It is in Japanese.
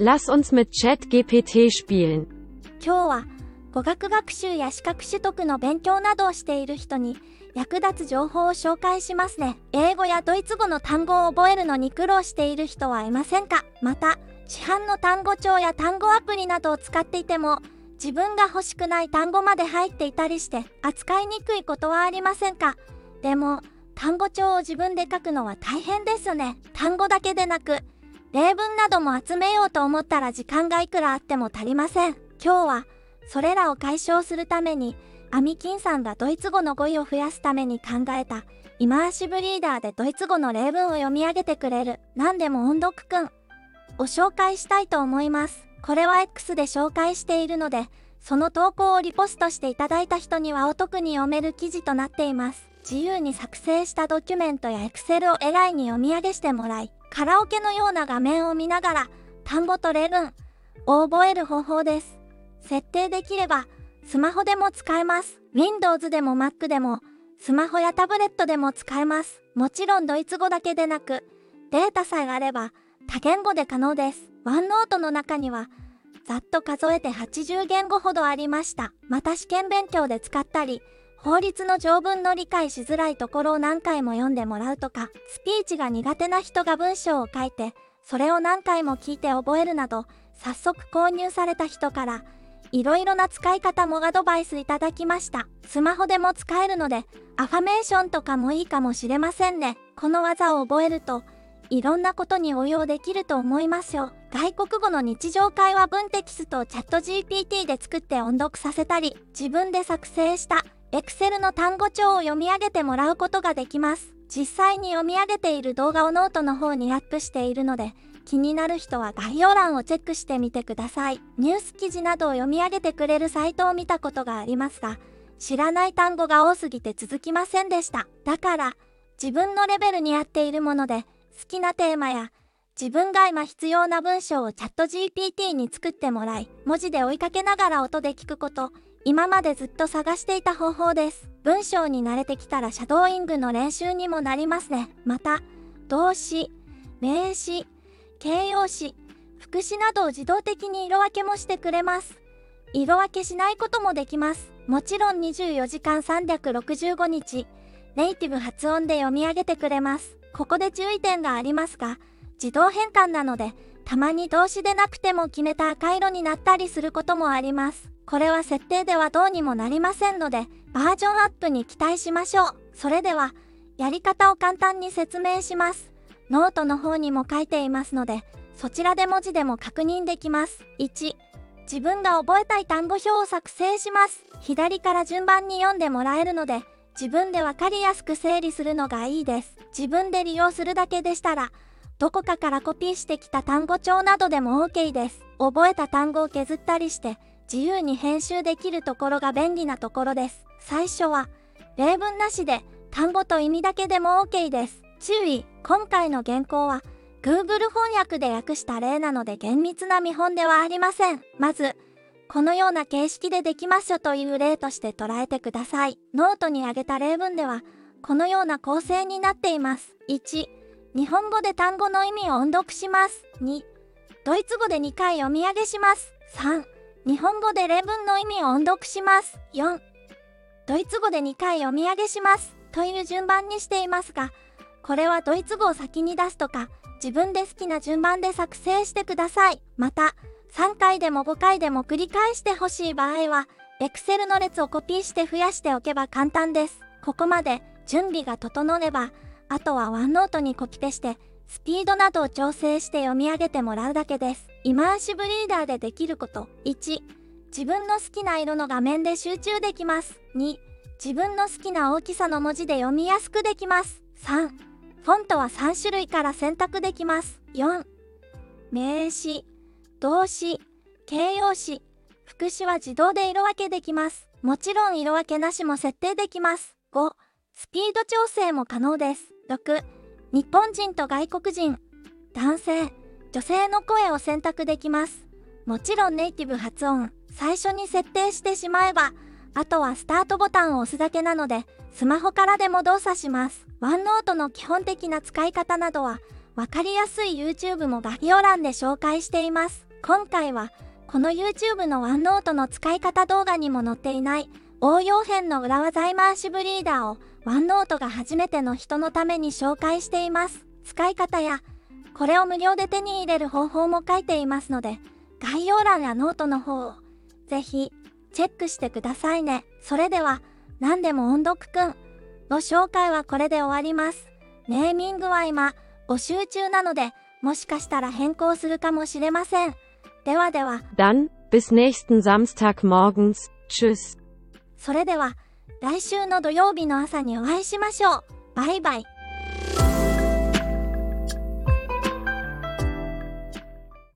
Lass uns mit ChatGPT spielen. 今日は語学学習や資格取得の勉強などをしている人に役立つ情報を紹介しますね。英語やドイツ語の単語を覚えるのに苦労している人はいませんか？また、市販の単語帳や単語アプリなどを使っていても自分が欲しくない単語まで入っていたりして扱いにくいことはありませんか？でも単語帳を自分で書くのは大変ですよね。単語だけでなく例文なども集めようと思ったら時間がいくらあっても足りません。今日はそれらを解消するためにアミキンさんがドイツ語の語彙を増やすために考えたイマーシブリーダーでドイツ語の例文を読み上げてくれる何でも音読くんを紹介したいと思います。これは X で紹介しているのでその投稿をリポストしていただいた人にはお得に読める記事となっています。自由に作成したドキュメントや Excel を AI に読み上げしてもらい、カラオケのような画面を見ながら単語と例文を覚える方法です。設定できればスマホでも使えます。Windows でも Mac でもスマホやタブレットでも使えます。もちろんドイツ語だけでなくデータさえあれば多言語で可能です。ワンノートの中にはざっと数えて80言語ほどありました。また試験勉強で使ったり、法律の条文の理解しづらいところを何回も読んでもらうとか、スピーチが苦手な人が文章を書いて、それを何回も聞いて覚えるなど、早速購入された人から、いろいろな使い方もアドバイスいただきました。スマホでも使えるので、アファメーションとかもいいかもしれませんね。この技を覚えると、いろんなことに応用できると思いますよ。外国語の日常会話文テキストをチャット GPT で作って音読させたり、自分で作成した Excel の単語帳を読み上げてもらうことができます。実際に読み上げている動画をノートの方にアップしているので、気になる人は概要欄をチェックしてみてください。ニュース記事などを読み上げてくれるサイトを見たことがありますが、知らない単語が多すぎて続きませんでした。だから、自分のレベルに合っているもので、好きなテーマや自分が今必要な文章をチャット GPT に作ってもらい、文字で追いかけながら音で聞くこと、今までずっと探していた方法です。文章に慣れてきたらシャドーイングの練習にもなりますね。また、動詞、名詞、形容詞、副詞などを自動的に色分けもしてくれます。色分けしないこともできます。もちろん24時間365日、ネイティブ発音で読み上げてくれます。ここで注意点がありますが、自動変換なので、たまに動詞でなくても決めた赤色になったりすることもあります。これは設定ではどうにもなりませんので、バージョンアップに期待しましょう。それでは、やり方を簡単に説明します。ノートの方にも書いていますので、そちらで文字でも確認できます。1、自分が覚えたい単語表を作成します。左から順番に読んでもらえるので、自分でわかりやすく整理するのがいいです。自分で利用するだけでしたら、どこかからコピーしてきた単語帳などでも OK です。覚えた単語を削ったりして自由に編集できるところが便利なところです。最初は例文なしで単語と意味だけでも OK です。注意今回の原稿は Google 翻訳で訳した例なので厳密な見本ではありません。まず、このような形式でできますよという例として捉えてください。ノートに挙げた例文では、このような構成になっています。1、日本語で単語の意味を音読します。2、ドイツ語で2回読み上げします。3、日本語で例文の意味を音読します。4、ドイツ語で2回読み上げします。という順番にしていますが、これはドイツ語を先に出すとか、自分で好きな順番で作成してください。また、3回でも5回でも繰り返してほしい場合は、Excel の列をコピーして増やしておけば簡単です。ここまで準備が整えば、あとはワンノートにコピペして、スピードなどを調整して読み上げてもらうだけです。イマーシブリーダーでできること。1、自分の好きな色の画面で集中できます。2、自分の好きな大きさの文字で読みやすくできます。3、フォントは3種類から選択できます。4、名詞、動詞、形容詞、副詞は自動で色分けできます。もちろん色分けなしも設定できます。5、スピード調整も可能です。6日本人と外国人男性女性の声を選択できます。もちろんネイティブ発音最初に設定してしまえばあとはスタートボタンを押すだけなのでスマホからでも動作します。ワンノートの基本的な使い方などは分かりやすい YouTube も概要欄で紹介しています。今回は、この YouTube の OneNote の使い方動画にも載っていない応用編の裏技イマーシブリーダーを OneNote が初めての人のために紹介しています。使い方や、これを無料で手に入れる方法も書いていますので、概要欄やノートの方をぜひチェックしてくださいね。それでは、何でも音読くんの紹介はこれで終わります。ネーミングは今、募集中なので、もしかしたら変更するかもしれません。ではでは、Dann, bis nächsten Samstag morgens. Tschüss. それでは、来週の土曜日の朝にお会いしましょう。バイバイ。